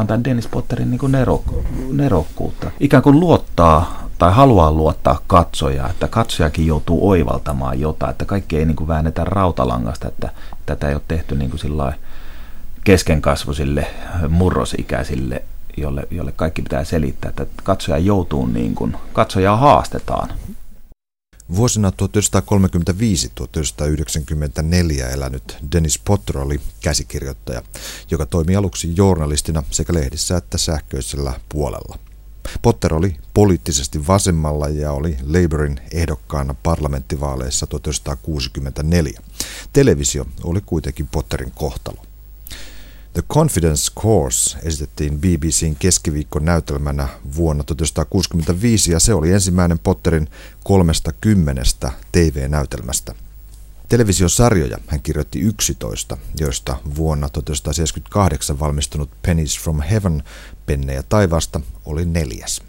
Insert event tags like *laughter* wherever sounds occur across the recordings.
antaa Dennis Potterin niin kuin nerok- nerokkuutta. Ikään kuin luottaa tai haluaa luottaa katsojaa, että katsojakin joutuu oivaltamaan jotain, että kaikki ei niin kuin väännetä rautalangasta, että tätä ei ole tehty niin kuin murrosikäisille, jolle, jolle kaikki pitää selittää, että katsoja joutuu niin kuin, katsojaa haastetaan. Vuosina 1935-1994 elänyt Dennis Potter oli käsikirjoittaja, joka toimi aluksi journalistina sekä lehdissä että sähköisellä puolella. Potter oli poliittisesti vasemmalla ja oli Labourin ehdokkaana parlamenttivaaleissa 1964. Televisio oli kuitenkin Potterin kohtalo. The Confidence Course esitettiin BBCn keskiviikon näytelmänä vuonna 1965 ja se oli ensimmäinen Potterin kolmesta kymmenestä TV-näytelmästä. Televisiosarjoja hän kirjoitti 11, joista vuonna 1978 valmistunut Pennies from Heaven, Pennejä taivaasta, oli neljäs.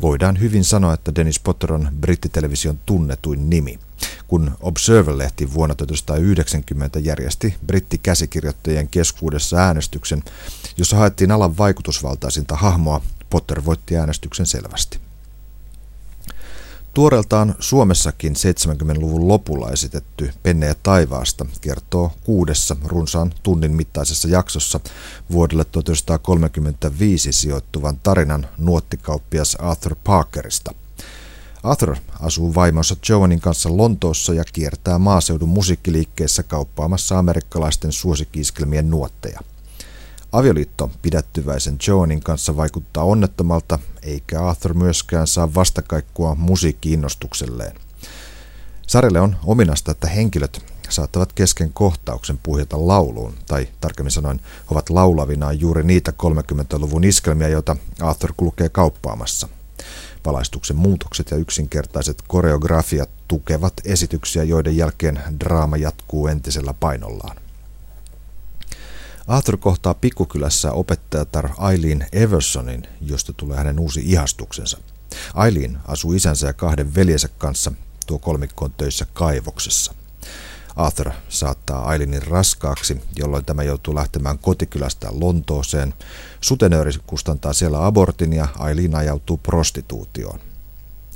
Voidaan hyvin sanoa, että Dennis Potter on brittitelevision tunnetuin nimi. Kun Observer-lehti vuonna 1990 järjesti brittikäsikirjoittajien keskuudessa äänestyksen, jossa haettiin alan vaikutusvaltaisinta hahmoa, Potter voitti äänestyksen selvästi. Tuoreeltaan Suomessakin 70-luvun lopulla esitetty Pennejä taivaasta kertoo kuudessa runsaan tunnin mittaisessa jaksossa vuodelle 1935 sijoittuvan tarinan nuottikauppias Arthur Parkerista. Arthur asuu vaimonsa Joanin kanssa Lontoossa ja kiertää maaseudun musiikkiliikkeessä kauppaamassa amerikkalaisten suosikkiiskelmien nuotteja – Avioliitto pidättyväisen Joanin kanssa vaikuttaa onnettomalta, eikä Arthur myöskään saa vastakaikkua musiikkiinnostukselleen. Sarjalle on ominasta, että henkilöt saattavat kesken kohtauksen puhjata lauluun, tai tarkemmin sanoen ovat laulavinaan juuri niitä 30-luvun iskelmiä, joita Arthur kulkee kauppaamassa. Valaistuksen muutokset ja yksinkertaiset koreografiat tukevat esityksiä, joiden jälkeen draama jatkuu entisellä painollaan. Arthur kohtaa pikkukylässä opettajatar Aileen Eversonin, josta tulee hänen uusi ihastuksensa. Aileen asuu isänsä ja kahden veljensä kanssa, tuo kolmikko on töissä kaivoksessa. Arthur saattaa Aileenin raskaaksi, jolloin tämä joutuu lähtemään kotikylästä Lontooseen. Sutenööri kustantaa siellä abortin ja Aileen ajautuu prostituutioon.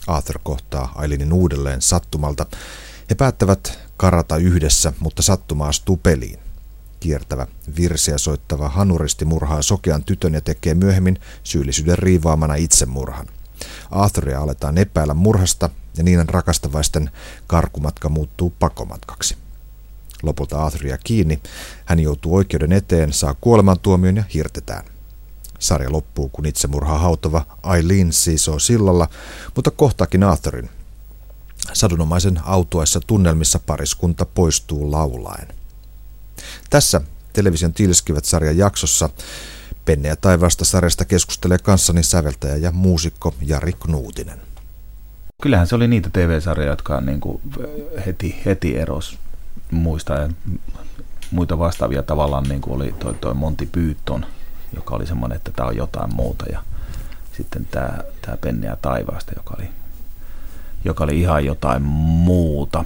Arthur kohtaa Aileenin uudelleen sattumalta. He päättävät karata yhdessä, mutta sattuma astuu peliin kiertävä, virsiä soittava hanuristi murhaa sokean tytön ja tekee myöhemmin syyllisyyden riivaamana itsemurhan. Arthuria aletaan epäillä murhasta ja niiden rakastavaisten karkumatka muuttuu pakomatkaksi. Lopulta Arthuria kiinni, hän joutuu oikeuden eteen, saa kuolemantuomion ja hirtetään. Sarja loppuu, kun itsemurhaa hautava Aileen siisoo sillalla, mutta kohtaakin Arthurin. Sadunomaisen autuessa tunnelmissa pariskunta poistuu laulaen. Tässä television Tilskivät sarjan jaksossa Penneä taivaasta sarjasta keskustelee kanssani säveltäjä ja muusikko Jari Knuutinen. Kyllähän se oli niitä TV-sarjoja, jotka niin kuin heti, heti eros muista ja muita vastaavia. Tavallaan niin kuin oli toi, toi Monty Python, joka oli semmoinen, että tämä on jotain muuta. Ja sitten tämä, tämä Penneä taivaasta, joka oli, joka oli ihan jotain muuta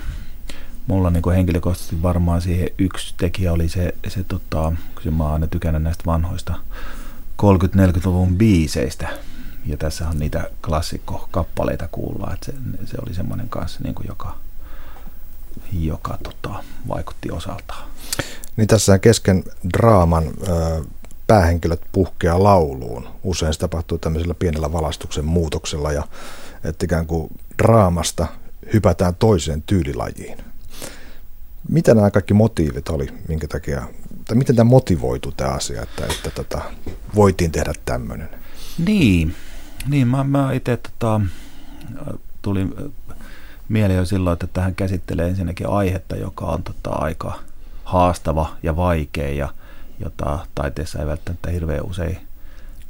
mulla niin henkilökohtaisesti varmaan siihen yksi tekijä oli se, se tota, kun mä oon aina tykännyt näistä vanhoista 30-40-luvun biiseistä. Ja tässä on niitä klassikkokappaleita kuullaan, että se, se oli semmoinen kanssa, niin kuin joka, joka tota, vaikutti osaltaan. Niin tässä kesken draaman päähenkilöt puhkeaa lauluun. Usein se tapahtuu tämmöisellä pienellä valastuksen muutoksella ja että ikään kuin draamasta hypätään toiseen tyylilajiin. Mitä nämä kaikki motiivit oli, minkä takia, tai miten tämä motivoitu tämä asia, että, että tota, voitiin tehdä tämmöinen? Niin, niin mä, mä itse tota, tuli mieleen jo silloin, että tähän käsittelee ensinnäkin aihetta, joka on tota, aika haastava ja vaikea ja jota taiteessa ei välttämättä hirveän usein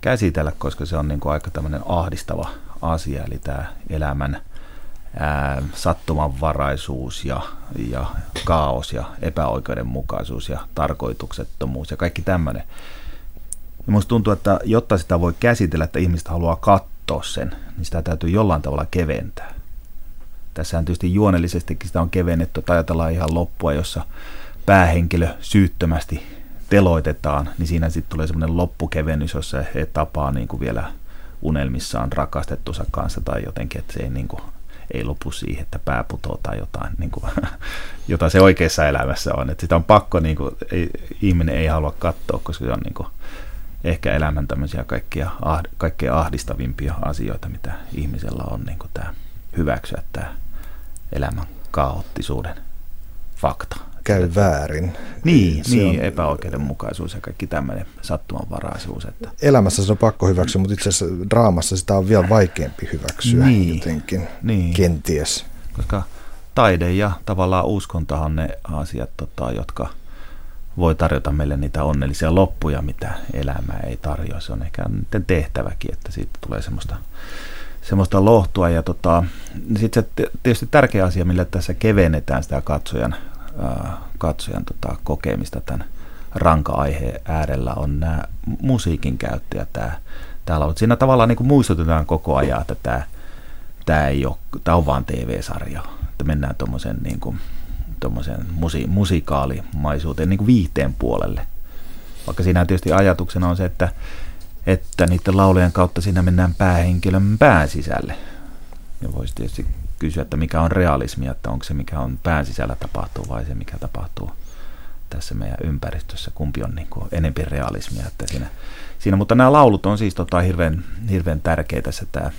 käsitellä, koska se on niin kuin aika tämmöinen ahdistava asia, eli tämä elämän sattumanvaraisuus ja, ja kaos ja epäoikeudenmukaisuus ja tarkoituksettomuus ja kaikki tämmöinen. Ja musta tuntuu, että jotta sitä voi käsitellä, että ihmistä haluaa katsoa sen, niin sitä täytyy jollain tavalla keventää. Tässähän tietysti juonellisestikin sitä on kevennetty, että ajatellaan ihan loppua, jossa päähenkilö syyttömästi teloitetaan, niin siinä sitten tulee semmoinen loppukevennys, jossa he tapaa niin kuin vielä unelmissaan rakastettusa kanssa tai jotenkin, että se ei, niin kuin, ei lopu siihen, että pää putoo tai jotain, niin kuin, *laughs* jota se oikeassa elämässä on. Että sitä on pakko, niin kuin, ei, ihminen ei halua katsoa, koska se on niin kuin, ehkä elämän tämmöisiä kaikkia, ah, kaikkein ahdistavimpia asioita, mitä ihmisellä on, niin kuin tämä hyväksyä tämä elämän kaoottisuuden fakta. Käy väärin. Niin, se niin on... epäoikeudenmukaisuus ja kaikki tämmöinen sattumanvaraisuus. Että... Elämässä se on pakko hyväksyä, mutta itse asiassa draamassa sitä on vielä vaikeampi hyväksyä niin, jotenkin, niin. kenties. Koska taide ja tavallaan uskontahan on ne asiat, tota, jotka voi tarjota meille niitä onnellisia loppuja, mitä elämä ei tarjoa. Se on ehkä niiden tehtäväkin, että siitä tulee semmoista semmoista lohtua. Ja tota, sitten se tietysti tärkeä asia, millä tässä kevennetään sitä katsojan, katsojan tota, kokemista tämän ranka-aiheen äärellä, on nämä musiikin käyttäjä. Tää, täällä on, siinä tavallaan niin kuin muistutetaan koko ajan, että tämä, tämä, ei ole, tämä on vain TV-sarja. Että mennään tuommoisen niin kuin, musi, musikaalimaisuuteen niin kuin viihteen puolelle. Vaikka siinä tietysti ajatuksena on se, että että niiden laulujen kautta siinä mennään päähenkilön pään sisälle. Ja voisi tietysti kysyä, että mikä on realismia, että onko se mikä on pään sisällä tapahtuu vai se mikä tapahtuu tässä meidän ympäristössä, kumpi on niin enempi realismia. Että siinä, siinä, mutta nämä laulut on siis tota hirveän, hirveän tärkeitä tässä tämä,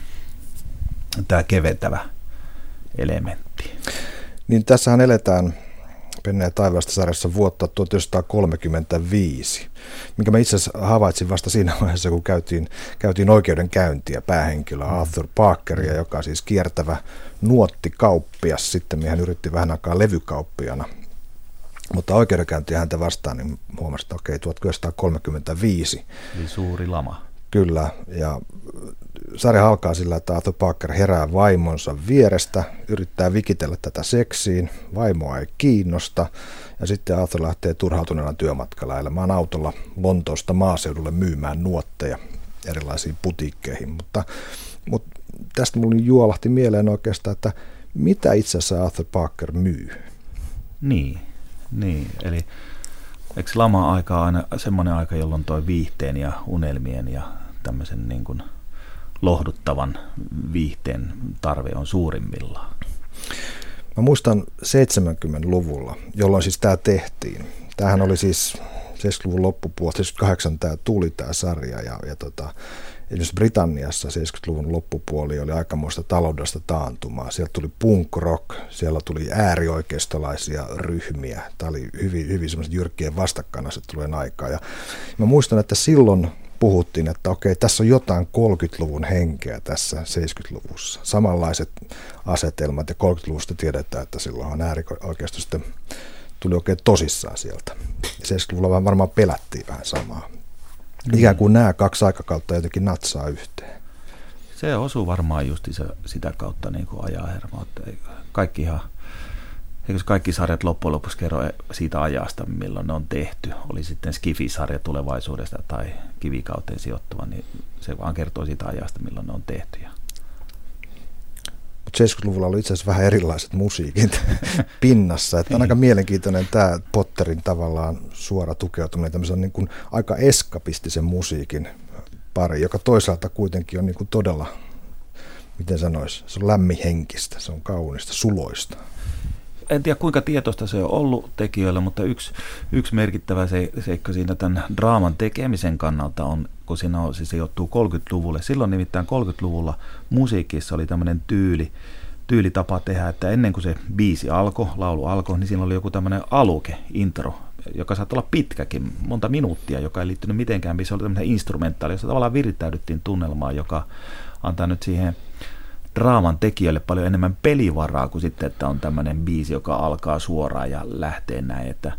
tämä keventävä elementti. Niin tässähän eletään Penne taivaasta sarjassa vuotta 1935, minkä mä itse asiassa havaitsin vasta siinä vaiheessa, kun käytiin, käytiin oikeudenkäyntiä päähenkilö mm. Arthur Parkeria, joka siis kiertävä nuottikauppias. Sitten hän yritti vähän aikaa levykauppiana mutta oikeudenkäyntiä häntä vastaan, niin huomasi, että okei, 1935. Eli suuri lama. Kyllä, ja sarja alkaa sillä, että Arthur Parker herää vaimonsa vierestä, yrittää vikitellä tätä seksiin, vaimoa ei kiinnosta, ja sitten Arthur lähtee turhautuneena työmatkalla elämään autolla Lontoosta maaseudulle myymään nuotteja erilaisiin putiikkeihin, mutta, mutta tästä mulle juolahti mieleen oikeastaan, että mitä itse asiassa Arthur Parker myy? Niin, niin. Eli eikö lama-aika aina semmoinen aika, jolloin toi viihteen ja unelmien ja tämmöisen niin kuin lohduttavan viihteen tarve on suurimmillaan? Mä muistan 70-luvulla, jolloin siis tämä tehtiin. Tämähän oli siis 70-luvun loppupuolella, 78 tämä tuli tämä sarja ja, ja tota, Esimerkiksi Britanniassa 70-luvun loppupuoli oli aikamoista taloudesta taantumaa. Sieltä tuli punk rock, siellä tuli äärioikeistolaisia ryhmiä. Tämä oli hyvin, hyvin semmoiset jyrkkien vastakkainasettelujen aikaa. Ja mä muistan, että silloin puhuttiin, että okei, tässä on jotain 30-luvun henkeä tässä 70-luvussa. Samanlaiset asetelmat ja 30-luvusta tiedetään, että silloin on äärioikeisto sitten tuli oikein tosissaan sieltä. 70-luvulla varmaan pelättiin vähän samaa. Niin. Ikään kuin nämä kaksi aikakautta jotenkin natsaa yhteen. Se osuu varmaan just sitä kautta niin kuin ajaa hermoa. Kaikki ihan, eikö kaikki sarjat loppujen lopuksi kerro siitä ajasta, milloin ne on tehty. Oli sitten Skifi-sarja tulevaisuudesta tai kivikauteen sijoittuva, niin se vaan kertoo siitä ajasta, milloin ne on tehty. Mutta 70-luvulla oli itse asiassa vähän erilaiset musiikit *laughs* pinnassa. Että on aika mielenkiintoinen tämä Potterin tavallaan suora tukeutuminen tämmöisen niin kuin aika eskapistisen musiikin pari, joka toisaalta kuitenkin on niin kuin todella, miten sanoisi, se on lämmihenkistä, se on kaunista, suloista en tiedä kuinka tietoista se on ollut tekijöillä, mutta yksi, yksi merkittävä se, seikka siinä tämän draaman tekemisen kannalta on, kun siinä on, siis se sijoittuu 30-luvulle. Silloin nimittäin 30-luvulla musiikissa oli tämmöinen tyyli, tyylitapa tehdä, että ennen kuin se biisi alkoi, laulu alkoi, niin siinä oli joku tämmöinen aluke, intro, joka saattoi olla pitkäkin, monta minuuttia, joka ei liittynyt mitenkään, missä oli tämmöinen instrumentaali, jossa tavallaan virittäydyttiin tunnelmaan, joka antaa nyt siihen draaman tekijöille paljon enemmän pelivaraa kuin sitten, että on tämmöinen biisi, joka alkaa suoraan ja lähtee näin, että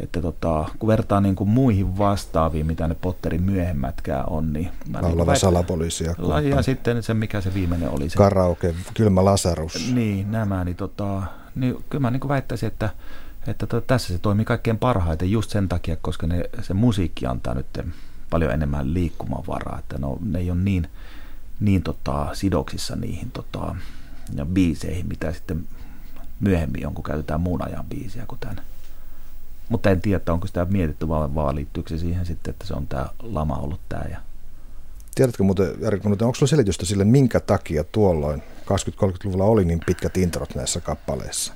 että tota, kun vertaa niin kuin muihin vastaaviin, mitä ne Potterin myöhemmätkään on, niin... Laulava niin salapoliisi ja, ja sitten se, mikä se viimeinen oli. Se, Karaoke, Kylmä Lasarus. Niin, nämä, niin, tota, niin kyllä mä niin kuin väittäisin, että, että tota, tässä se toimii kaikkein parhaiten just sen takia, koska ne, se musiikki antaa nyt paljon enemmän liikkumavaraa, että no, ne ei ole niin, niin tota, sidoksissa niihin tota, ja biiseihin, mitä sitten myöhemmin on, kun käytetään muun ajan biisiä, kuten Mutta en tiedä, onko sitä mietitty vaan, vaan liittyykö se siihen sitten, että se on tämä lama ollut tämä. Ja... Tiedätkö muuten, Jari, onko sulla selitystä sille, minkä takia tuolloin 20-30-luvulla oli niin pitkät introt näissä kappaleissa?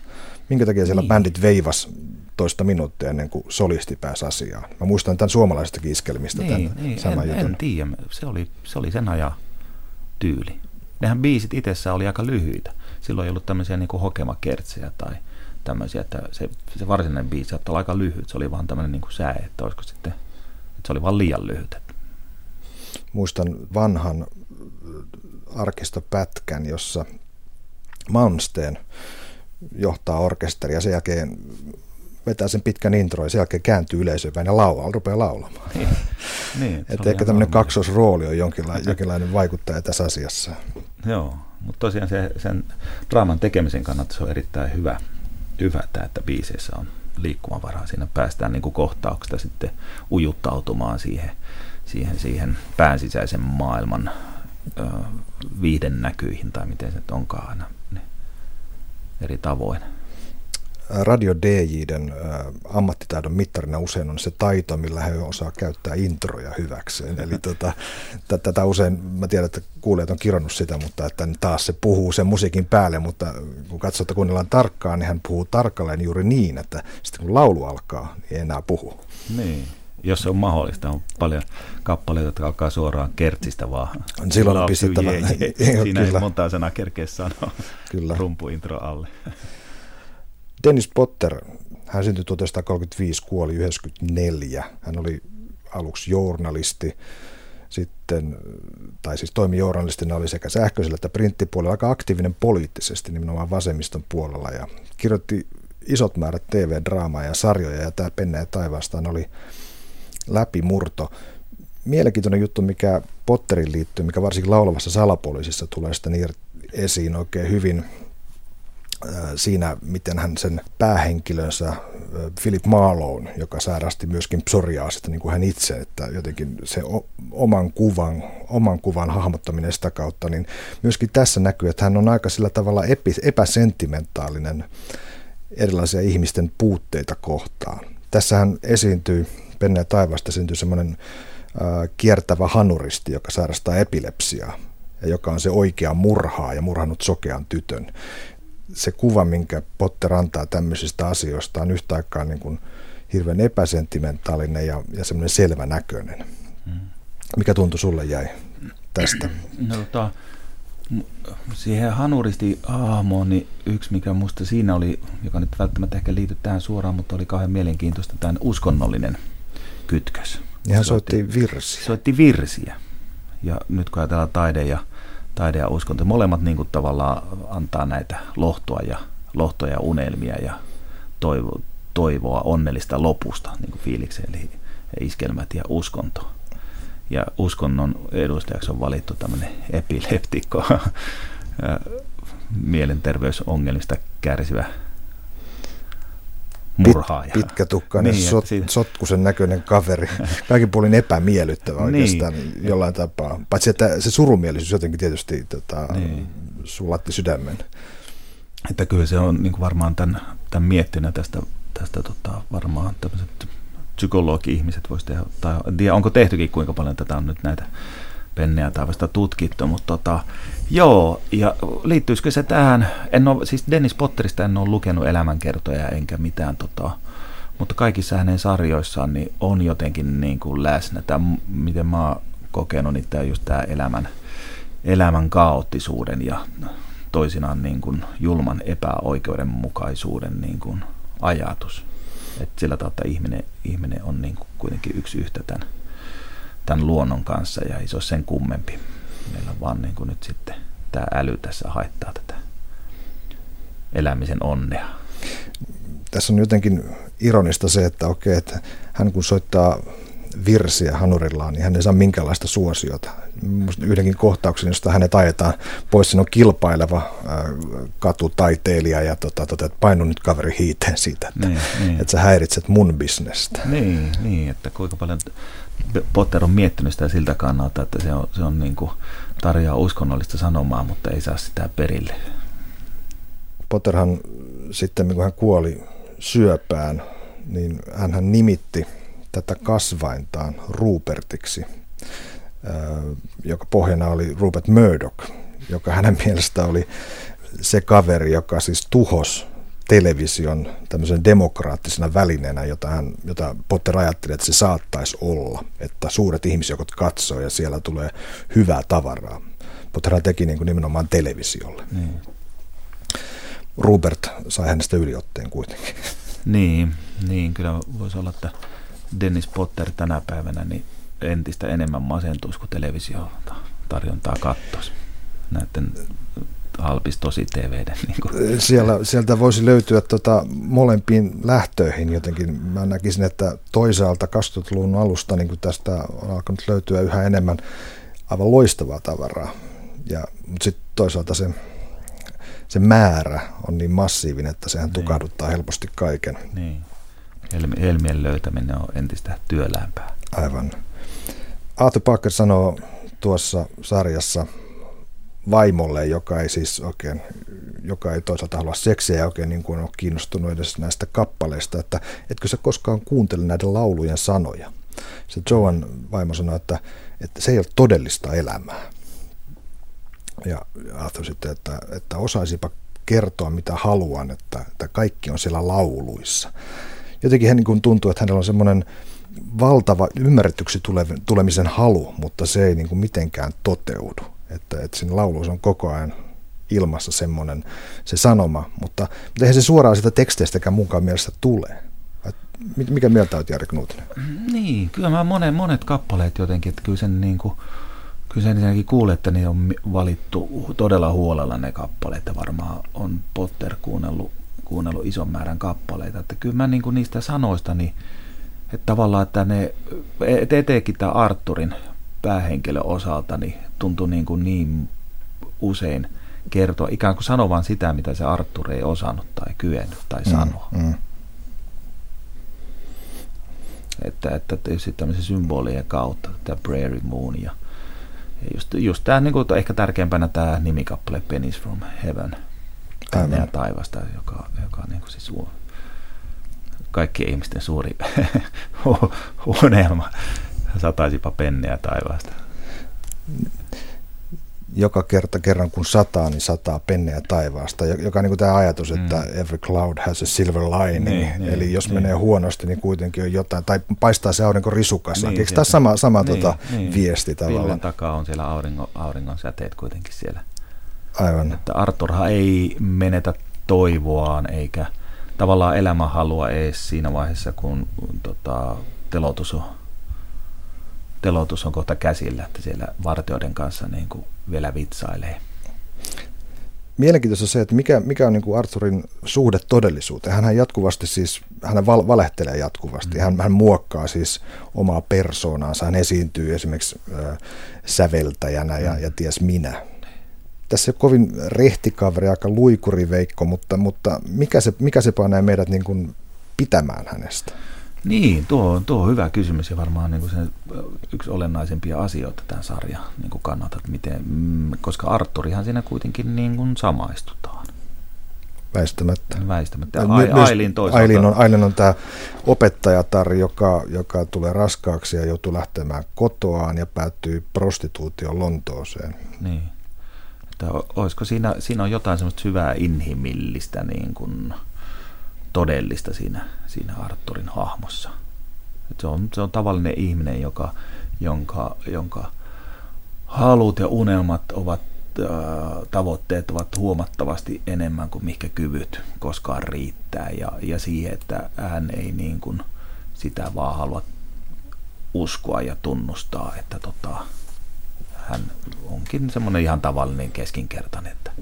Minkä takia siellä niin. bändit veivas toista minuuttia ennen kuin solisti pääsi asiaan? Mä muistan tämän suomalaisesta iskelmistä niin, tämän niin, saman en, jutun. En tiedä, se oli, se oli sen ajan tyyli. Nehän biisit itsessään oli aika lyhyitä. Silloin ei ollut tämmöisiä niin hokemakertsejä tai tämmöisiä, että se, se varsinainen biisi oli aika lyhyt. Se oli vaan tämmöinen niin sää, että olisiko sitten, että se oli vaan liian lyhyt. Muistan vanhan arkistopätkän, jossa Malmsteen johtaa orkesteria. Sen jälkeen vetää sen pitkän intro ja sen jälkeen kääntyy yleisöön ja laulaa, rupeaa laulamaan. Niin, niin, että ehkä tämmöinen kaksosrooli on jonkinlainen, jonkinlainen vaikuttaja tässä asiassa. Joo, mutta tosiaan se, sen draaman tekemisen kannalta se on erittäin hyvä, hyvä että, että biiseissä on liikkumavaraa. Siinä päästään niin kuin kohtauksesta sitten ujuttautumaan siihen, siihen, siihen päänsisäisen maailman ö, viiden näkyihin tai miten se onkaan aina niin eri tavoin radio DJiden ammattitaidon mittarina usein on se taito, millä he osaa käyttää introja hyväkseen. Eli *laughs* tota, tätä usein, mä tiedän, että kuulijat on kironnut sitä, mutta että taas se puhuu sen musiikin päälle, mutta kun katsoo, että kuunnellaan tarkkaan, niin hän puhuu tarkalleen juuri niin, että sitten kun laulu alkaa, niin ei enää puhu. Niin jos se on mahdollista, on paljon kappaleita, jotka alkaa suoraan kertsistä vaan. Silloin on pistettävä. *laughs* Siinä ei montaa sanaa kerkeä sanoa kyllä. rumpuintro alle. Dennis Potter, hän syntyi 1935, kuoli 1994. Hän oli aluksi journalisti, sitten, tai siis toimi journalistina, oli sekä sähköisellä että printtipuolella aika aktiivinen poliittisesti, nimenomaan vasemmiston puolella, ja kirjoitti isot määrät TV-draamaa ja sarjoja, ja tämä Penne ja taivaastaan oli läpimurto. Mielenkiintoinen juttu, mikä Potterin liittyy, mikä varsinkin laulavassa salapoliisissa tulee sitä niin esiin oikein hyvin, siinä, miten hän sen päähenkilönsä Philip Marlowe, joka sairasti myöskin psoriaasista niin kuin hän itse, että jotenkin se oman kuvan, oman kuvan hahmottaminen sitä kautta, niin myöskin tässä näkyy, että hän on aika sillä tavalla epäsentimentaalinen erilaisia ihmisten puutteita kohtaan. Tässähän esiintyy, Penne ja taivasta syntyy semmoinen kiertävä hanuristi, joka sairastaa epilepsiaa ja joka on se oikea murhaa ja murhannut sokean tytön se kuva, minkä Potter antaa tämmöisistä asioista, on yhtä aikaa niin kuin hirveän epäsentimentaalinen ja, ja semmoinen selvänäköinen. Mm. Mikä tuntuu sulle jäi tästä? No, tota, siihen hanuristi aamoon, niin yksi mikä musta siinä oli, joka nyt välttämättä ehkä liity tähän suoraan, mutta oli kauhean mielenkiintoista, tämä uskonnollinen kytkös. Ja hän soitti, soitti virsiä. Soitti virsiä. Ja nyt kun ajatellaan taide ja taide ja uskonto. Molemmat niin kuin tavallaan antaa näitä lohtoa ja, lohtoja ja unelmia ja toivo, toivoa onnellista lopusta, niin kuin fiiliksen, eli iskelmät ja uskonto. Ja uskonnon edustajaksi on valittu tämmöinen epileptikko, *laughs* mielenterveysongelmista kärsivä murhaaja. Pit, pitkätukkainen, niin, sot, siitä... sotkusen näköinen kaveri. *laughs* Kaikin puolin epämiellyttävä niin. oikeastaan niin. jollain tapaa. Paitsi että se surumielisyys jotenkin tietysti tota, niin. sulatti sydämen. Että kyllä se on niin varmaan tämän, tämän miettinä tästä, tästä tota, varmaan tämmöiset psykologi-ihmiset voisi tehdä, tai en tiedä onko tehtykin kuinka paljon tätä on nyt näitä penneä tai vasta tutkittu, mutta tota, joo, ja liittyisikö se tähän, en ole, siis Dennis Potterista en ole lukenut elämänkertoja enkä mitään, tota, mutta kaikissa hänen sarjoissaan niin on jotenkin niin kuin läsnä, tämä, miten mä oon kokenut, niin tämä just tämä elämän, elämän kaoottisuuden ja toisinaan niin kuin julman epäoikeudenmukaisuuden niin kuin ajatus. että sillä tavalla ihminen, ihminen on niin kuin kuitenkin yksi yhtä tämän tämän luonnon kanssa ja ei se ole sen kummempi. Meillä on vaan niin kuin nyt sitten tämä äly tässä haittaa tätä elämisen onnea. Tässä on jotenkin ironista se, että okei, että hän kun soittaa virsiä hanurillaan, niin hän ei saa minkäänlaista suosiota. Yhdenkin kohtauksen, josta hänet ajetaan pois, siinä on kilpaileva katutaiteilija ja tota, tota, että painu nyt kaveri hiiteen siitä, että, niin, niin. että sä häiritset mun bisnestä. Niin, niin, että kuinka paljon Potter on miettinyt sitä siltä kannalta, että se on, se on niin kuin tarjoaa uskonnollista sanomaa, mutta ei saa sitä perille. Potterhan sitten, kun hän kuoli syöpään niin hän nimitti tätä kasvaintaan Rupertiksi, joka pohjana oli Rupert Murdoch, joka hänen mielestään oli se kaveri, joka siis tuhos television tämmöisen demokraattisena välineenä, jota, hän, jota Potter ajatteli, että se saattaisi olla, että suuret ihmisjoukot katsoo ja siellä tulee hyvää tavaraa. Potter teki niin kuin nimenomaan televisiolle. Niin. Rupert sai hänestä yliotteen kuitenkin. Niin, niin kyllä voisi olla, että Dennis Potter tänä päivänä niin entistä enemmän masentuisi, kuin televisio tarjontaa kattoisi näiden halpis tosi TVden. *laughs* Niin kuin. Siellä, sieltä voisi löytyä tota, molempiin lähtöihin jotenkin. Mä näkisin, että toisaalta 20-luvun alusta niin tästä on alkanut löytyä yhä enemmän aivan loistavaa tavaraa. Ja, mutta sitten toisaalta se, se määrä on niin massiivinen, että sehän niin. tukahduttaa helposti kaiken. Niin. Helmien löytäminen on entistä työlämpää. Aivan. Arthur Parker sanoo tuossa sarjassa vaimolle, joka ei siis oikein, joka ei toisaalta halua seksiä ja oikein niin kuin ole kiinnostunut edes näistä kappaleista, että etkö sä koskaan kuuntele näiden laulujen sanoja. Se Joan vaimo sanoi, että, että se ei ole todellista elämää. Ja Arthur sitten, että, että osaisipa kertoa mitä haluan, että, että kaikki on siellä lauluissa. Jotenkin hän niin tuntuu, että hänellä on semmoinen valtava ymmärretyksi tulemisen halu, mutta se ei niin kuin mitenkään toteudu. Että, että siinä lauluissa on koko ajan ilmassa semmoinen se sanoma, mutta, mutta eihän se suoraan sitä teksteistäkään munkaan mielestä tule. Mikä mieltä olet Jari Knutinen? Niin, kyllä mä monet, monet kappaleet jotenkin, että kyllä sen niin kuin, kyllä sen ensinnäkin kuulee, että ne on valittu todella huolella ne kappaleet ja varmaan on Potter kuunnellut, kuunnellut ison määrän kappaleita. Että kyllä mä niin kuin niistä sanoista, niin, että tavallaan, että ne, et etenkin tämä Arturin päähenkilön osalta, niin tuntui niin, kuin niin usein kertoa, ikään kuin sanovan sitä, mitä se Artur ei osannut tai kyennyt tai mm, sanoa. Mm, mm. Että, että tietysti tämmöisen symbolien kautta, tämä Prairie Moon ja, ja just, just tämä niin kuin, ehkä tärkeimpänä tämä nimikappale Pennies from Heaven, tänne ja taivasta, joka, joka niin kuin siis kaikkien ihmisten suuri *laughs* unelma, sataisipa penniä taivaasta joka kerta kerran kun sataa, niin sataa pennejä taivaasta, joka on niin kuin tämä ajatus, että mm. every cloud has a silver lining, niin, niin, eli jos niin. menee huonosti, niin kuitenkin on jotain, tai paistaa se aurinko risukassa. Niin, Eikö tämä sama, sama niin, tota niin. viesti tavallaan? Pilven takaa on siellä auringon, auringon säteet kuitenkin siellä. Aivan. Että Arthurhan ei menetä toivoaan, eikä tavallaan elämänhalua edes siinä vaiheessa, kun tota, telotus on telotus on kohta käsillä, että siellä vartijoiden kanssa niin kuin vielä vitsailee. Mielenkiintoista se, että mikä, mikä on niin kuin Arthurin suhde todellisuuteen. Hän jatkuvasti siis, hän val, valehtelee jatkuvasti. Mm. Hän, hän muokkaa siis omaa persoonaansa. Hän esiintyy esimerkiksi äh, säveltäjänä ja, mm. ja ties minä. Tässä on kovin rehtikaveri, aika luikuriveikko, mutta, mutta mikä, se, mikä se panee meidät niin kuin pitämään hänestä? Niin, tuo, tuo on hyvä kysymys ja varmaan niin kuin se yksi olennaisempia asioita tämän sarjan niin kuin kannalta, että miten, mm, koska Arturihan siinä kuitenkin niin kuin samaistutaan. Väistämättä. Väistämättä. Ja Ailin toisaalta. Ailin on, Ailin on tämä opettajatar, joka, joka tulee raskaaksi ja joutuu lähtemään kotoaan ja päättyy prostituutioon Lontooseen. Niin. Että olisiko siinä, siinä on jotain semmoista hyvää inhimillistä niin kuin, todellista siinä, siinä Arturin hahmossa. Et se, on, se on tavallinen ihminen, joka, jonka, jonka halut ja unelmat ovat äh, tavoitteet ovat huomattavasti enemmän kuin mikä kyvyt koskaan riittää ja, ja siihen, että hän ei niin kuin sitä vaan halua uskoa ja tunnustaa, että tota, hän onkin semmoinen ihan tavallinen keskinkertainen, että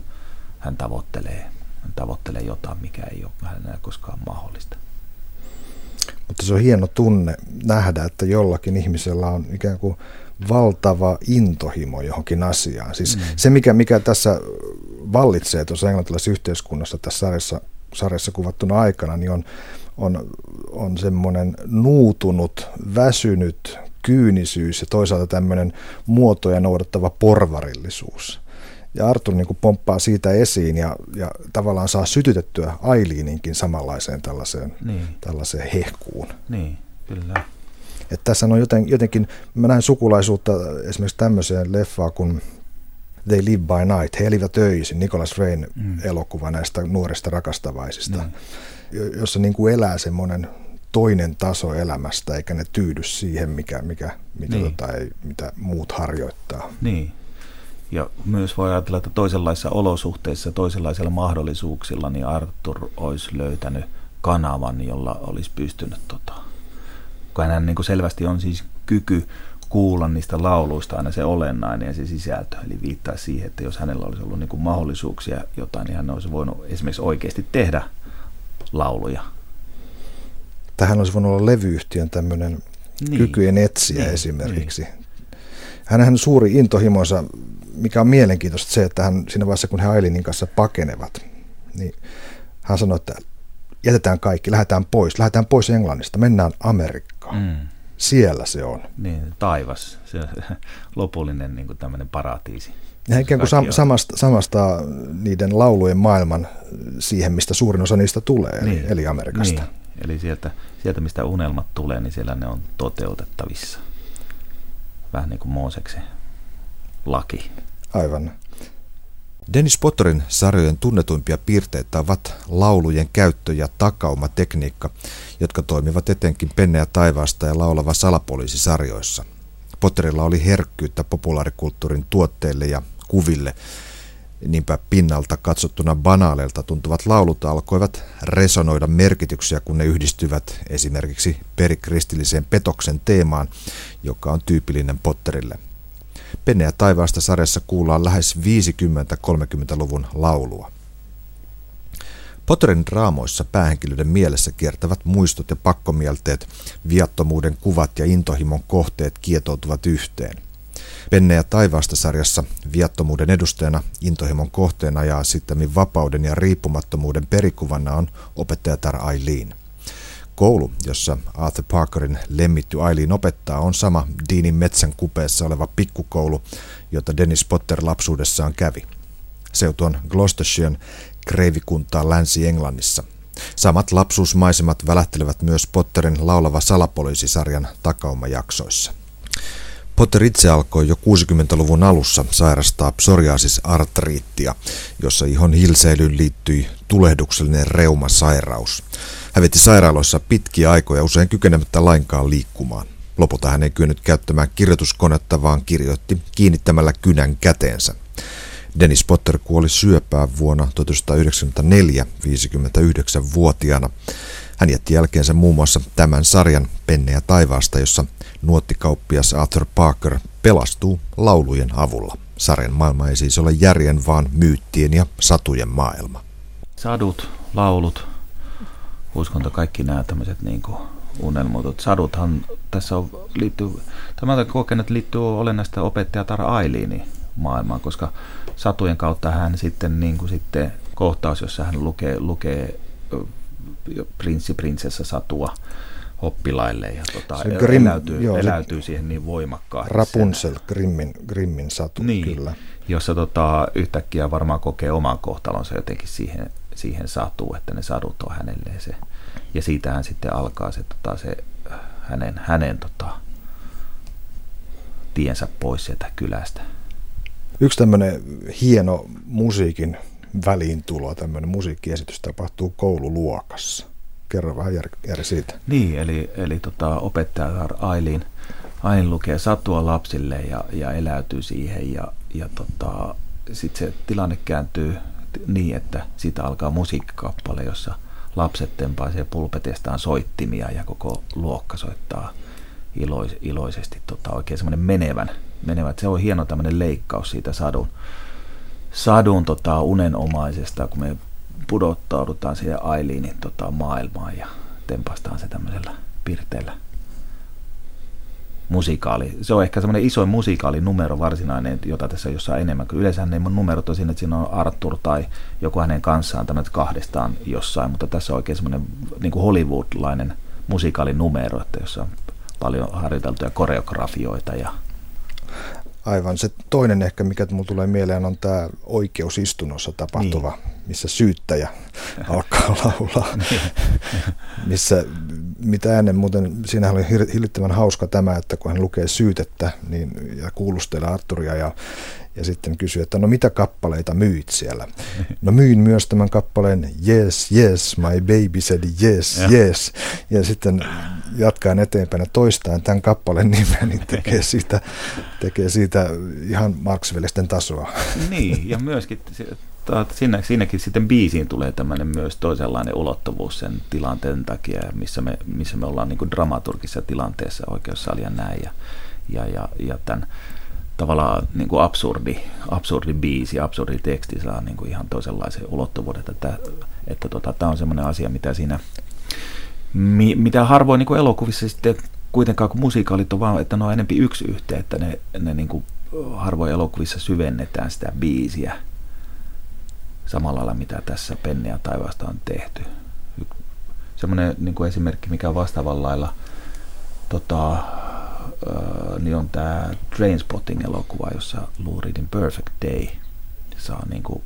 hän tavoittelee hän tavoittelee jotain, mikä ei ole hänellä koskaan mahdollista. Mutta se on hieno tunne nähdä, että jollakin ihmisellä on ikään kuin valtava intohimo johonkin asiaan. Siis mm. se, mikä, mikä tässä vallitsee tuossa englantilaisessa yhteiskunnassa tässä sarjassa, sarjassa kuvattuna aikana, niin on, on, on semmoinen nuutunut, väsynyt kyynisyys ja toisaalta tämmöinen muotoja noudattava porvarillisuus. Ja Arthur niin kuin pomppaa siitä esiin ja, ja tavallaan saa sytytettyä Ailiininkin samanlaiseen tällaiseen, niin. tällaiseen hehkuun. Niin, kyllä. Että tässä on joten, jotenkin, mä näen sukulaisuutta esimerkiksi tämmöiseen leffaan kuin They Live by Night, He elivät öisin, Nicholas Rain mm. elokuva näistä nuorista rakastavaisista, mm. jossa niin kuin elää semmoinen toinen taso elämästä, eikä ne tyydy siihen, mikä, mikä, mitä, niin. tota, ei, mitä muut harjoittaa. Niin. Ja myös voi ajatella, että toisenlaisissa olosuhteissa, toisenlaisilla mahdollisuuksilla, niin Arthur olisi löytänyt kanavan, jolla olisi pystynyt, tota, kun hän niin kuin selvästi on siis kyky kuulla niistä lauluista aina se olennainen ja se sisältö. Eli viittaa siihen, että jos hänellä olisi ollut niin kuin mahdollisuuksia jotain, niin hän olisi voinut esimerkiksi oikeasti tehdä lauluja. Tähän olisi voinut olla levyyhtiön tämmöinen niin. kykyjen etsiä niin. esimerkiksi. Niin. Hänhän suuri intohimonsa, mikä on mielenkiintoista se, että hän siinä vaiheessa, kun he Ailinin kanssa pakenevat, niin hän sanoi, että jätetään kaikki, lähdetään pois, lähdetään pois Englannista, mennään Amerikkaan. Mm siellä se on. Niin, taivas, se *laughs* lopullinen niin kuin tämmöinen paratiisi. Ja ikään kuin sam- samasta, samasta niiden laulujen maailman siihen, mistä suurin osa niistä tulee, niin, eli, eli Amerikasta. Niin. Eli sieltä, sieltä, mistä unelmat tulee, niin siellä ne on toteutettavissa. Vähän niin kuin Mooseksen laki. Aivan. Dennis Potterin sarjojen tunnetuimpia piirteitä ovat laulujen käyttö ja takaumatekniikka, jotka toimivat etenkin Penne ja taivaasta ja laulava salapoliisisarjoissa. Potterilla oli herkkyyttä populaarikulttuurin tuotteille ja kuville. Niinpä pinnalta katsottuna banaaleilta tuntuvat laulut alkoivat resonoida merkityksiä, kun ne yhdistyvät esimerkiksi perikristilliseen petoksen teemaan, joka on tyypillinen Potterille – Penne ja taivaasta sarjassa kuullaan lähes 50-30-luvun laulua. Potterin draamoissa päähenkilöiden mielessä kiertävät muistot ja pakkomielteet, viattomuuden kuvat ja intohimon kohteet kietoutuvat yhteen. Penne ja taivaasta sarjassa viattomuuden edustajana, intohimon kohteena ja sitten vapauden ja riippumattomuuden perikuvana on opettajatar Aileen. Koulu, jossa Arthur Parkerin lemmitty Aileen opettaa, on sama Deanin metsän kupeessa oleva pikkukoulu, jota Dennis Potter lapsuudessaan kävi. Seutu on Gloucestershiren kreivikuntaa Länsi-Englannissa. Samat lapsuusmaisemat välähtelevät myös Potterin laulava salapoliisisarjan takaumajaksoissa. Potter itse alkoi jo 60-luvun alussa sairastaa psoriasis-artriittia, jossa ihon hilseilyyn liittyi tulehduksellinen reumasairaus. Hän veti sairaaloissa pitkiä aikoja usein kykenemättä lainkaan liikkumaan. Lopulta hän ei kyennyt käyttämään kirjoituskonetta, vaan kirjoitti kiinnittämällä kynän käteensä. Dennis Potter kuoli syöpään vuonna 1994 59-vuotiaana. Hän jätti jälkeensä muun muassa tämän sarjan Penneä taivaasta, jossa nuottikauppias Arthur Parker pelastuu laulujen avulla. Sarjan maailma ei siis ole järjen, vaan myyttien ja satujen maailma. Sadut, laulut, uskonto, kaikki nämä tämmöiset niin unelmoitut saduthan tässä on, liittyy, tämä kokenut, liittyy olennaista opettaja Tara Ailiini maailmaan, koska satujen kautta hän sitten, niin kuin sitten kohtaus, jossa hän lukee, lukee prinssi, prinsessa satua oppilaille ja tota, Grimm, eläytyy, joo, eläytyy siihen niin voimakkaasti. Rapunzel, Grimmin, Grimmin satu, niin, kyllä. Jossa tota, yhtäkkiä varmaan kokee oman kohtalonsa jotenkin siihen, siihen satuu, että ne sadut on hänelle se. Ja siitähän sitten alkaa se, tota, se hänen, hänen tota, tiensä pois sieltä kylästä. Yksi tämmöinen hieno musiikin väliintulo, tämmöinen musiikkiesitys tapahtuu koululuokassa. Kerro vähän Jari, siitä. Niin, eli, eli tota, opettaja Ailin, Ailin lukee satua lapsille ja, ja eläytyy siihen ja, ja tota, sitten se tilanne kääntyy niin, että siitä alkaa musiikkikappale, jossa lapset tempaisee pulpetestaan soittimia ja koko luokka soittaa ilois, iloisesti tota, oikein semmoinen menevän, menevän. Se on hieno tämmöinen leikkaus siitä sadun, sadun tota, unenomaisesta, kun me pudottaudutaan siihen Ailiinin tota, maailmaan ja tempastaan se tämmöisellä pirteellä musikaali. Se on ehkä semmoinen isoin numero varsinainen, jota tässä jossain enemmän. Yleensä ne numerot on siinä, että siinä on Arthur tai joku hänen kanssaan tämmöinen kahdestaan jossain, mutta tässä on oikein semmoinen niin kuin Hollywoodlainen numero, että jossa on paljon harjoiteltuja koreografioita. Ja... Aivan. Se toinen ehkä, mikä mulle tulee mieleen, on tämä oikeusistunnossa tapahtuva, niin. missä syyttäjä *laughs* alkaa laulaa. Niin. missä, mitä ennen muuten, siinähän oli hillittävän hauska tämä, että kun hän lukee syytettä niin, ja kuulustelee Arturia ja ja sitten kysyi, että no mitä kappaleita myit siellä? No myin myös tämän kappaleen Yes, yes, my baby said yes, ja. yes. Ja sitten jatkaen eteenpäin ja toistaen tämän kappaleen nimen, niin tekee siitä, tekee siitä ihan Marksvelisten tasoa. Niin, ja myöskin siinä, siinäkin sitten biisiin tulee tämmöinen myös toisenlainen ulottuvuus sen tilanteen takia, missä me, missä me ollaan niin dramaturgisessa tilanteessa oikeussalia näin. Ja, ja, ja, ja tämän tavallaan niin kuin absurdi, absurdi biisi, absurdi teksti saa niin kuin ihan toisenlaisen ulottuvuuden. Että, että tota, tämä on semmoinen asia, mitä siinä, mi, mitä harvoin niin kuin elokuvissa sitten kuitenkaan, kun musiikaalit on vaan, että ne on enempi yksi yhteen, että ne, ne niin kuin harvoin elokuvissa syvennetään sitä biisiä samalla lailla, mitä tässä Penniä taivaasta on tehty. Semmoinen niin kuin esimerkki, mikä on vastaavan lailla tota, niin on tämä Trainspotting-elokuva, jossa Lou Reedin Perfect Day saa niin kuin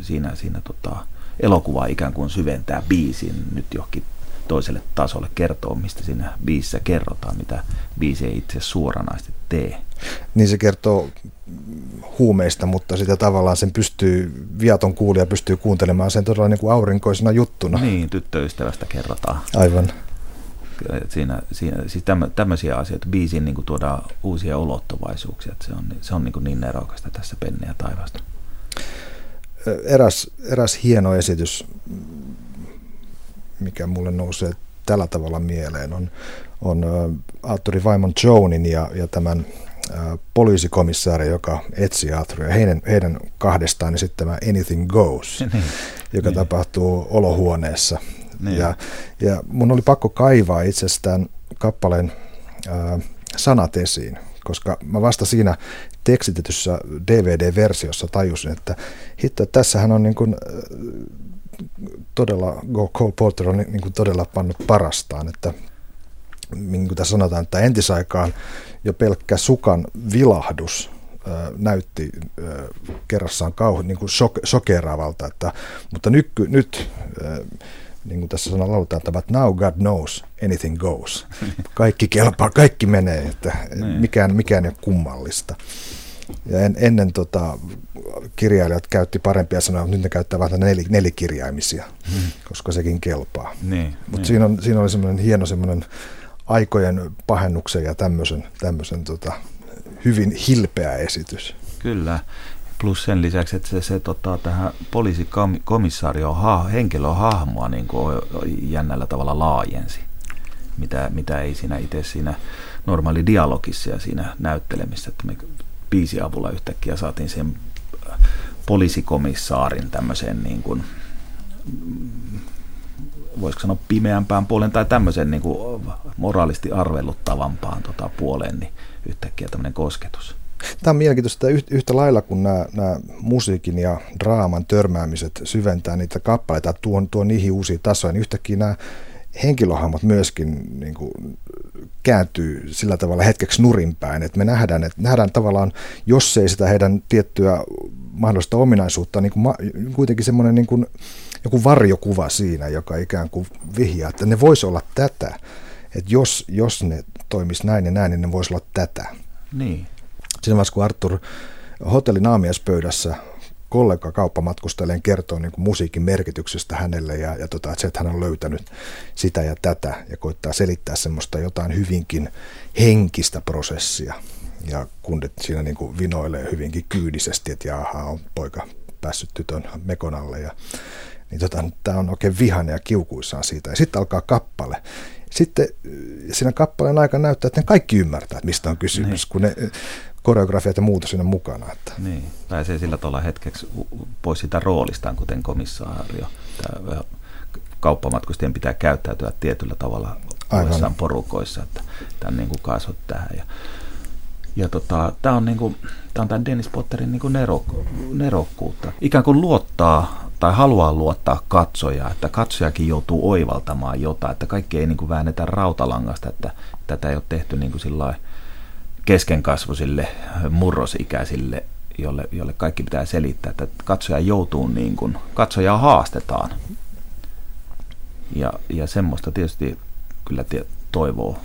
siinä, siinä tota, elokuva ikään kuin syventää biisin nyt johonkin toiselle tasolle, kertoo mistä siinä biisissä kerrotaan, mitä biisi ei itse suoranaisesti tee. Niin se kertoo huumeista, mutta sitä tavallaan sen pystyy, viaton kuulija pystyy kuuntelemaan sen todella niin kuin aurinkoisena juttuna. Niin, tyttöystävästä kerrotaan. Aivan siinä, siinä, siis tämmöisiä asioita, biisiin niin tuodaan uusia ulottuvaisuuksia, että se on, se on niin, kuin niin nerokasta tässä Penniä taivasta. Eräs, eräs hieno esitys, mikä mulle nousee tällä tavalla mieleen, on, on Arturi Vaimon Jonin ja, ja tämän poliisikomissaari, joka etsii Arturia. Heidän, heidän kahdestaan esittämä Anything Goes, *laughs* niin, joka niin. tapahtuu olohuoneessa niin. Ja, ja mun oli pakko kaivaa itsestään kappaleen ää, sanat esiin, koska mä vasta siinä tekstitetyssä DVD-versiossa tajusin, että hitto, tässähän on niin kuin, todella, Cole Porter on niin kuin todella pannut parastaan, että niin kuin tässä sanotaan, että entisaikaan jo pelkkä sukan vilahdus näytti kerrassaan kauhu, niin kuin shok, shokeraavalta, että, mutta nyt, nyt niin kuin tässä sanalla lauletaan, että now God knows anything goes. *laughs* Kaikki kelpaa, kaikki menee, että niin. mikään, mikään ei ole kummallista. Ja en, ennen tota, kirjailijat käytti parempia sanoja, mutta nyt ne käyttää vain nel, nelikirjaimisia, hmm. koska sekin kelpaa. Niin, mutta niin. siinä, on, siinä oli semmoinen hieno semmoinen aikojen pahennuksen ja tämmöisen, tämmöisen tota, hyvin hilpeä esitys. Kyllä. Plus sen lisäksi, että se, se tota, tähän poliisikomissaario ha, henkilöhahmoa niin kuin jännällä tavalla laajensi, mitä, mitä ei siinä itse siinä normaali dialogissa ja siinä näyttelemissä, että me biisin avulla yhtäkkiä saatiin sen poliisikomissaarin tämmöiseen niin kuin, voisiko sanoa pimeämpään puolen tai tämmöisen niin kuin moraalisti arveluttavampaan tota, puoleen, niin yhtäkkiä tämmöinen kosketus. Tämä on mielenkiintoista että yhtä lailla, kun nämä, nämä musiikin ja draaman törmäämiset syventää niitä kappaleita, tuon, tuon niihin uusia tasoja, niin yhtäkkiä nämä henkilöhahmot myöskin niin kuin, kääntyy sillä tavalla hetkeksi nurinpäin, että me nähdään, että nähdään tavallaan, jos ei sitä heidän tiettyä mahdollista ominaisuutta, niin kuin, kuitenkin semmoinen niin kuin, joku varjokuva siinä, joka ikään kuin vihjaa, että ne voisi olla tätä, että jos, jos ne toimisi näin ja näin, niin ne voisi olla tätä. Niin. Siinä vaiheessa, kun Artur hotellin aamiaispöydässä kollega kauppamatkustajalleen kertoo niin kuin musiikin merkityksestä hänelle ja, ja tota, että, se, että hän on löytänyt sitä ja tätä ja koittaa selittää semmoista jotain hyvinkin henkistä prosessia. Ja kundit siinä niin kuin vinoilee hyvinkin kyydisesti, että jaha, on poika päässyt tytön mekonalle ja niin tota, tämä on oikein vihane ja kiukuissaan siitä. Ja sitten alkaa kappale. Sitten siinä kappaleen aikana näyttää, että ne kaikki ymmärtää, että mistä on kysymys, niin. kun ne koreografiat ja muuta sinne mukana. Että. Niin, pääsee sillä tavalla hetkeksi pois sitä roolistaan, kuten komissaario. Tämä kauppamatkustajien pitää käyttäytyä tietyllä tavalla Aivan. porukoissa, että tämän niin kuin kasvot tähän. Ja, ja tota, tämä on, niin kuin, tämä on tämän Dennis Potterin niin kuin nerok, nerokkuutta. Ikään kuin luottaa tai haluaa luottaa katsoja, että katsojakin joutuu oivaltamaan jotain, että kaikki ei niin kuin väännetä rautalangasta, että tätä ei ole tehty niin kuin sillä keskenkasvuisille, murrosikäisille, jolle, jolle kaikki pitää selittää, että katsoja joutuu niin kuin, katsojaa haastetaan. Ja, ja semmoista tietysti kyllä toivoo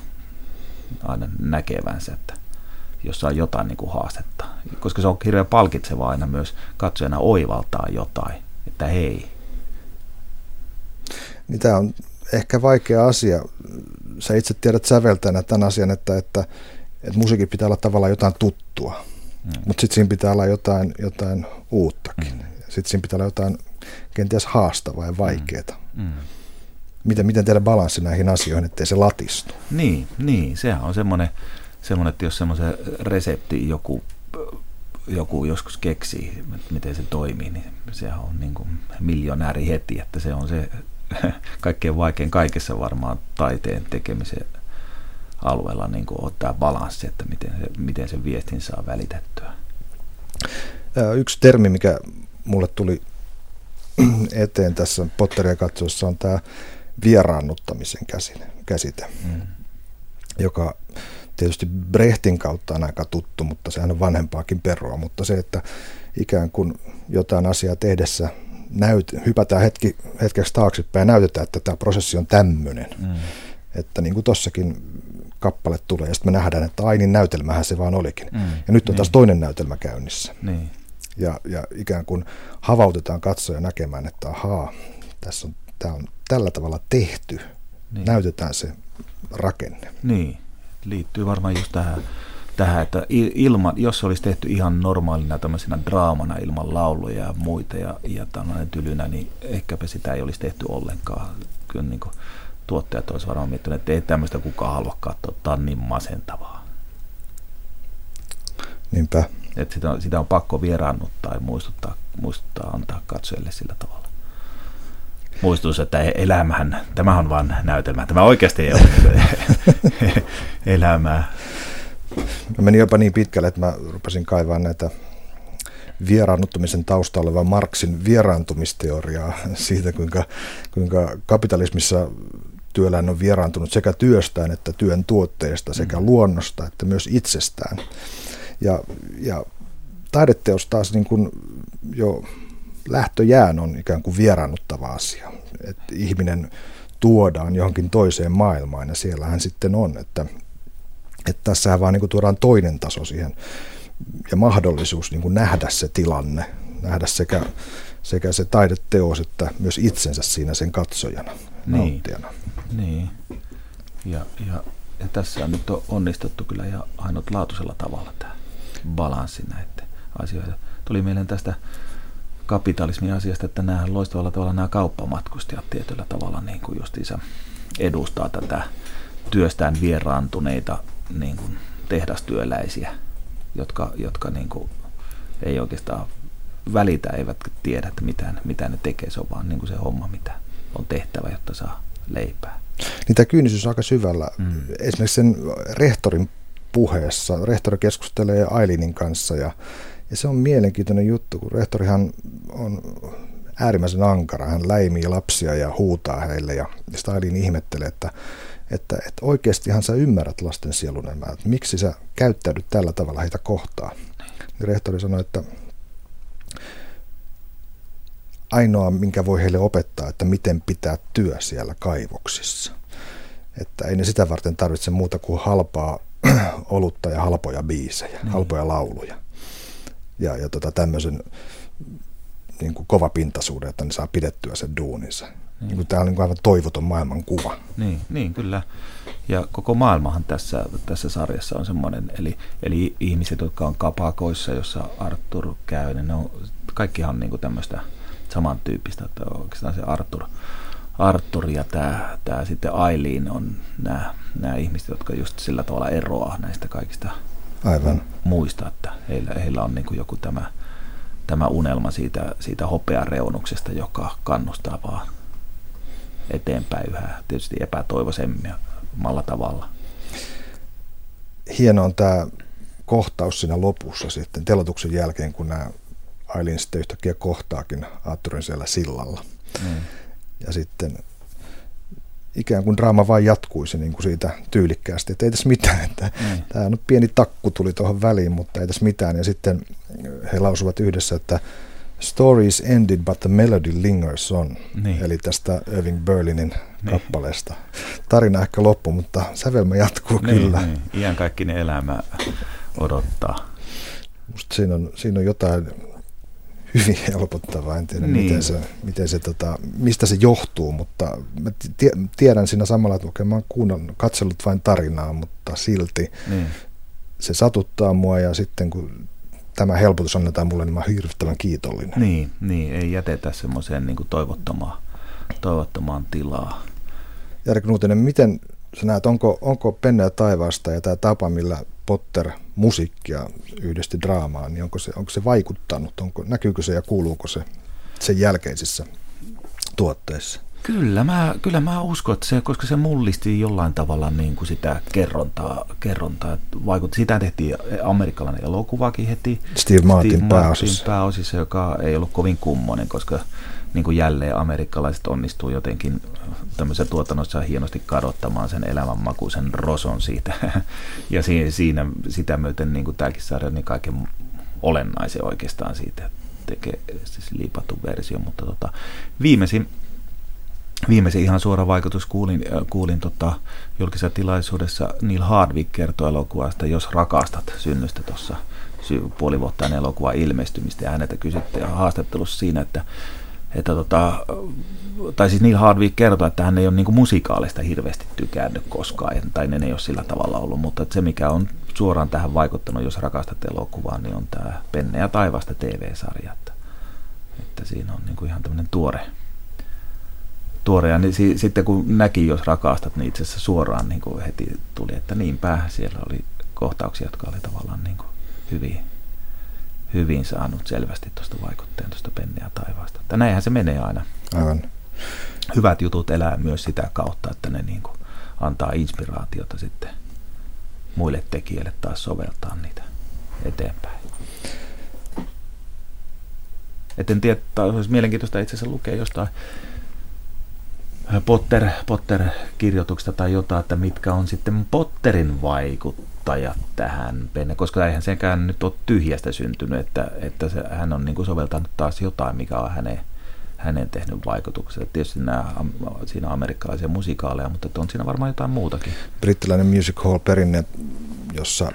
aina näkevänsä, että jos saa jotain niin kuin haastetta. Koska se on hirveän palkitseva aina myös katsojana oivaltaa jotain, että hei. Niin tämä on ehkä vaikea asia. Sä itse tiedät säveltäjänä tämän asian, että, että, että musiikin pitää olla tavallaan jotain tuttua, mm. mutta sitten siinä pitää olla jotain, jotain uuttakin. Mm. Sitten siinä pitää olla jotain kenties haastavaa ja vaikeaa. Mm. Mm. Miten, miten tehdä balanssi näihin asioihin, ettei se latistu? Niin, niin sehän on semmoinen, semmoinen että jos semmoisen resepti joku, joku joskus keksii, miten se toimii, niin sehän on niin kuin miljonääri heti, että se on se *laughs* kaikkein vaikein kaikessa varmaan taiteen tekemisen alueella niin kuin ottaa balanssi, että miten se, miten se viestin saa välitettyä. Yksi termi, mikä mulle tuli eteen tässä Potteria katsoessa on tämä vieraannuttamisen käsite, mm. joka tietysti Brehtin kautta on aika tuttu, mutta sehän on vanhempaakin perua, mutta se, että ikään kuin jotain asiaa tehdessä näyt, hypätään hetki, hetkeksi taaksepäin ja näytetään, että tämä prosessi on tämmöinen. Mm. Että niin kuin tossakin kappale tulee ja sitten me nähdään, että ai niin näytelmähän se vaan olikin. Mm. Ja nyt on niin. taas toinen näytelmä käynnissä. Niin. Ja, ja ikään kuin havautetaan katsoja näkemään, että ahaa, tässä on, tämä on tällä tavalla tehty. Niin. Näytetään se rakenne. Niin, liittyy varmaan just tähän tähän, että ilman, jos se olisi tehty ihan normaalina tämmöisenä draamana ilman lauluja ja muita ja, ja tällainen tylynä, niin ehkäpä sitä ei olisi tehty ollenkaan. Kyllä niin kuin tuottajat olisivat varmaan miettineet, että ei tämmöistä kukaan halua katsoa, tämä on niin masentavaa. Niinpä. Että sitä, sitä on pakko vieraannuttaa ja muistuttaa, muistuttaa antaa katsojille sillä tavalla muistutus, että e- elämähän, tämä on vain näytelmä. Tämä oikeasti ei ole *laughs* elämää. Mä menin jopa niin pitkälle, että mä rupesin kaivaa näitä vieraannuttamisen tausta oleva Marksin vieraantumisteoriaa siitä, kuinka, kuinka kapitalismissa työläinen on vieraantunut sekä työstään että työn tuotteesta, sekä mm. luonnosta että myös itsestään. Ja, ja taideteos taas niin kuin jo lähtöjään on ikään kuin vieraannuttava asia. Että ihminen tuodaan johonkin toiseen maailmaan ja siellähän sitten on, että että tässähän vaan niin kuin tuodaan toinen taso siihen ja mahdollisuus niin kuin nähdä se tilanne, nähdä sekä, sekä se taideteos että myös itsensä siinä sen katsojana, niin. nauttijana. Niin, ja, ja, ja tässä on nyt on onnistuttu kyllä ihan ainutlaatuisella tavalla tämä balanssi näiden asioita. Tuli mieleen tästä kapitalismin asiasta, että nämä loistavalla tavalla nämä kauppamatkustajat tietyllä tavalla niin kuin justiinsa edustaa tätä työstään vieraantuneita niin kuin tehdastyöläisiä, jotka, jotka niin kuin ei oikeastaan välitä, eivät tiedä, että mitä, mitä ne tekee. Se on vaan niin kuin se homma, mitä on tehtävä, jotta saa leipää. Niin tämä kyynisyys on aika syvällä. Mm. Esimerkiksi sen rehtorin puheessa, rehtori keskustelee Ailinin kanssa ja, ja se on mielenkiintoinen juttu, kun rehtorihan on äärimmäisen ankara. Hän läimii lapsia ja huutaa heille ja sitä Ailin ihmettelee, että että, että oikeastihan sä ymmärrät lasten sielunelämää, että miksi sä käyttäydyt tällä tavalla heitä kohtaan. Niin rehtori sanoi, että ainoa, minkä voi heille opettaa, että miten pitää työ siellä kaivoksissa. Että ei ne sitä varten tarvitse muuta kuin halpaa *clears throat* olutta ja halpoja biisejä, mm. halpoja lauluja. Ja, ja tota, tämmöisen niin kuin kova pintaisuuden, että ne saa pidettyä sen duuninsa. Niin. Niin kuin tämä on niin kuin aivan toivoton maailman kuva. Niin, niin, kyllä. Ja koko maailmahan tässä, tässä sarjassa on semmoinen, eli, eli ihmiset, jotka on kapakoissa, jossa Arthur käy, niin ne on, kaikkihan on niin kuin tämmöistä samantyyppistä, että oikeastaan se Arthur, Arthur ja tämä, tämä sitten Aileen on nämä, nämä ihmiset, jotka just sillä tavalla eroaa näistä kaikista Aivan. muista, että heillä, heillä on niin kuin joku tämä, tämä unelma siitä, siitä hopeareunuksesta, joka kannustaa vaan eteenpäin yhä tietysti epätoivoisemmalla tavalla. Hieno on tämä kohtaus siinä lopussa sitten telotuksen jälkeen, kun nämä Ailin sitten yhtäkkiä kohtaakin Aatturin siellä sillalla. Mm. Ja sitten ikään kuin draama vain jatkuisi niin kuin siitä tyylikkäästi, että ei tässä mitään, että niin. tämä on pieni takku tuli tuohon väliin, mutta ei tässä mitään. Ja sitten he lausuvat yhdessä, että Story is ended, but the melody lingers on. Niin. Eli tästä Irving Berlinin niin. kappaleesta. Tarina ehkä loppu, mutta sävelmä jatkuu niin, kyllä. Niin. Iän kaikki ne elämä odottaa. Musta siinä on, siinä on jotain hyvin helpottavaa. En tiedä, niin. miten se, miten se, tota, mistä se johtuu, mutta mä tiedän siinä samalla, että okei, mä oon kuunnellut, katsellut vain tarinaa, mutta silti niin. se satuttaa mua ja sitten kun tämä helpotus annetaan mulle, niin mä oon hirvittävän kiitollinen. Niin, niin ei jätetä semmoiseen niin toivottomaan, toivottomaan tilaa. Jari Knutinen, miten sä näet, onko, onko Penne ja taivaasta ja tämä tapa, millä Potter musiikkia yhdesti draamaan, niin onko se, onko se vaikuttanut? Onko, näkyykö se ja kuuluuko se sen jälkeisissä tuotteissa? Kyllä mä, kyllä mä uskon, että se, koska se mullisti jollain tavalla niin kuin sitä kerrontaa, kerrontaa vaikutti. Sitä tehtiin amerikkalainen elokuvakin heti. Steve Martin, Steve Martin pääosissa. pääosissa, joka ei ollut kovin kummonen, koska niin kuin jälleen amerikkalaiset onnistuu jotenkin tämmöisessä tuotannossa hienosti kadottamaan sen elämänmakuisen roson siitä. *laughs* ja siinä, siinä sitä myöten niin kuin tämäkin sarja, niin kaiken olennaisen oikeastaan siitä tekee siis liipattu versio, mutta tota, viimeisin Viimeisin ihan suora vaikutus kuulin, äh, kuulin tota, julkisessa tilaisuudessa Neil Hardwick kertoi elokuvasta Jos rakastat synnystä tuossa puoli vuotta elokuvan ilmestymistä ja häneltä kysyttiin haastattelussa siinä, että että tota, tai siis Neil Hardwick kertoi, että hän ei ole niinku musikaalista hirveästi tykännyt koskaan, tai ne ei ole sillä tavalla ollut, mutta se mikä on suoraan tähän vaikuttanut, jos rakastat elokuvaa, niin on tämä Penne ja taivasta TV-sarja, että, että siinä on niinku ihan tämmöinen tuore, tuore. Ja niin, si, sitten kun näki, jos rakastat, niin itse asiassa suoraan niin kuin heti tuli, että niinpä siellä oli kohtauksia, jotka oli tavallaan niin kuin hyvin hyvin saanut selvästi tuosta vaikutteen tuosta penniä taivaasta. Että näinhän se menee aina. Aivan. Hyvät jutut elää myös sitä kautta, että ne niin kuin antaa inspiraatiota sitten muille tekijöille taas soveltaa niitä eteenpäin. Et en tiedä, olisi mielenkiintoista itse asiassa lukea jostain Potter, Potter-kirjoituksesta tai jotain, että mitkä on sitten Potterin vaikuttajat tähän penne, koska eihän sekään nyt ole tyhjästä syntynyt, että, että se, hän on niin kuin soveltanut taas jotain, mikä on hänen, hänen tehnyt vaikutuksia. Tietysti nämä, siinä on amerikkalaisia musikaaleja, mutta on siinä varmaan jotain muutakin. Brittiläinen music hall perinne, jossa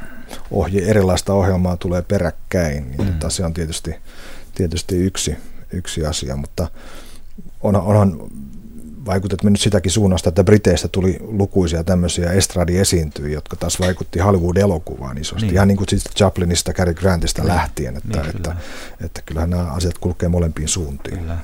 ohje, erilaista ohjelmaa tulee peräkkäin, niin mm. se on tietysti, tietysti yksi, yksi asia, mutta on, onhan vaikutet mennyt sitäkin suunnasta, että Briteistä tuli lukuisia tämmöisiä estradiesiintyjiä, jotka taas vaikutti Hollywood-elokuvaan isosti. Niin. Ihan niin kuin siis Chaplinista, Cary Grantista niin. lähtien, että, niin, että, että, että kyllähän nämä asiat kulkee molempiin suuntiin. Kyllä.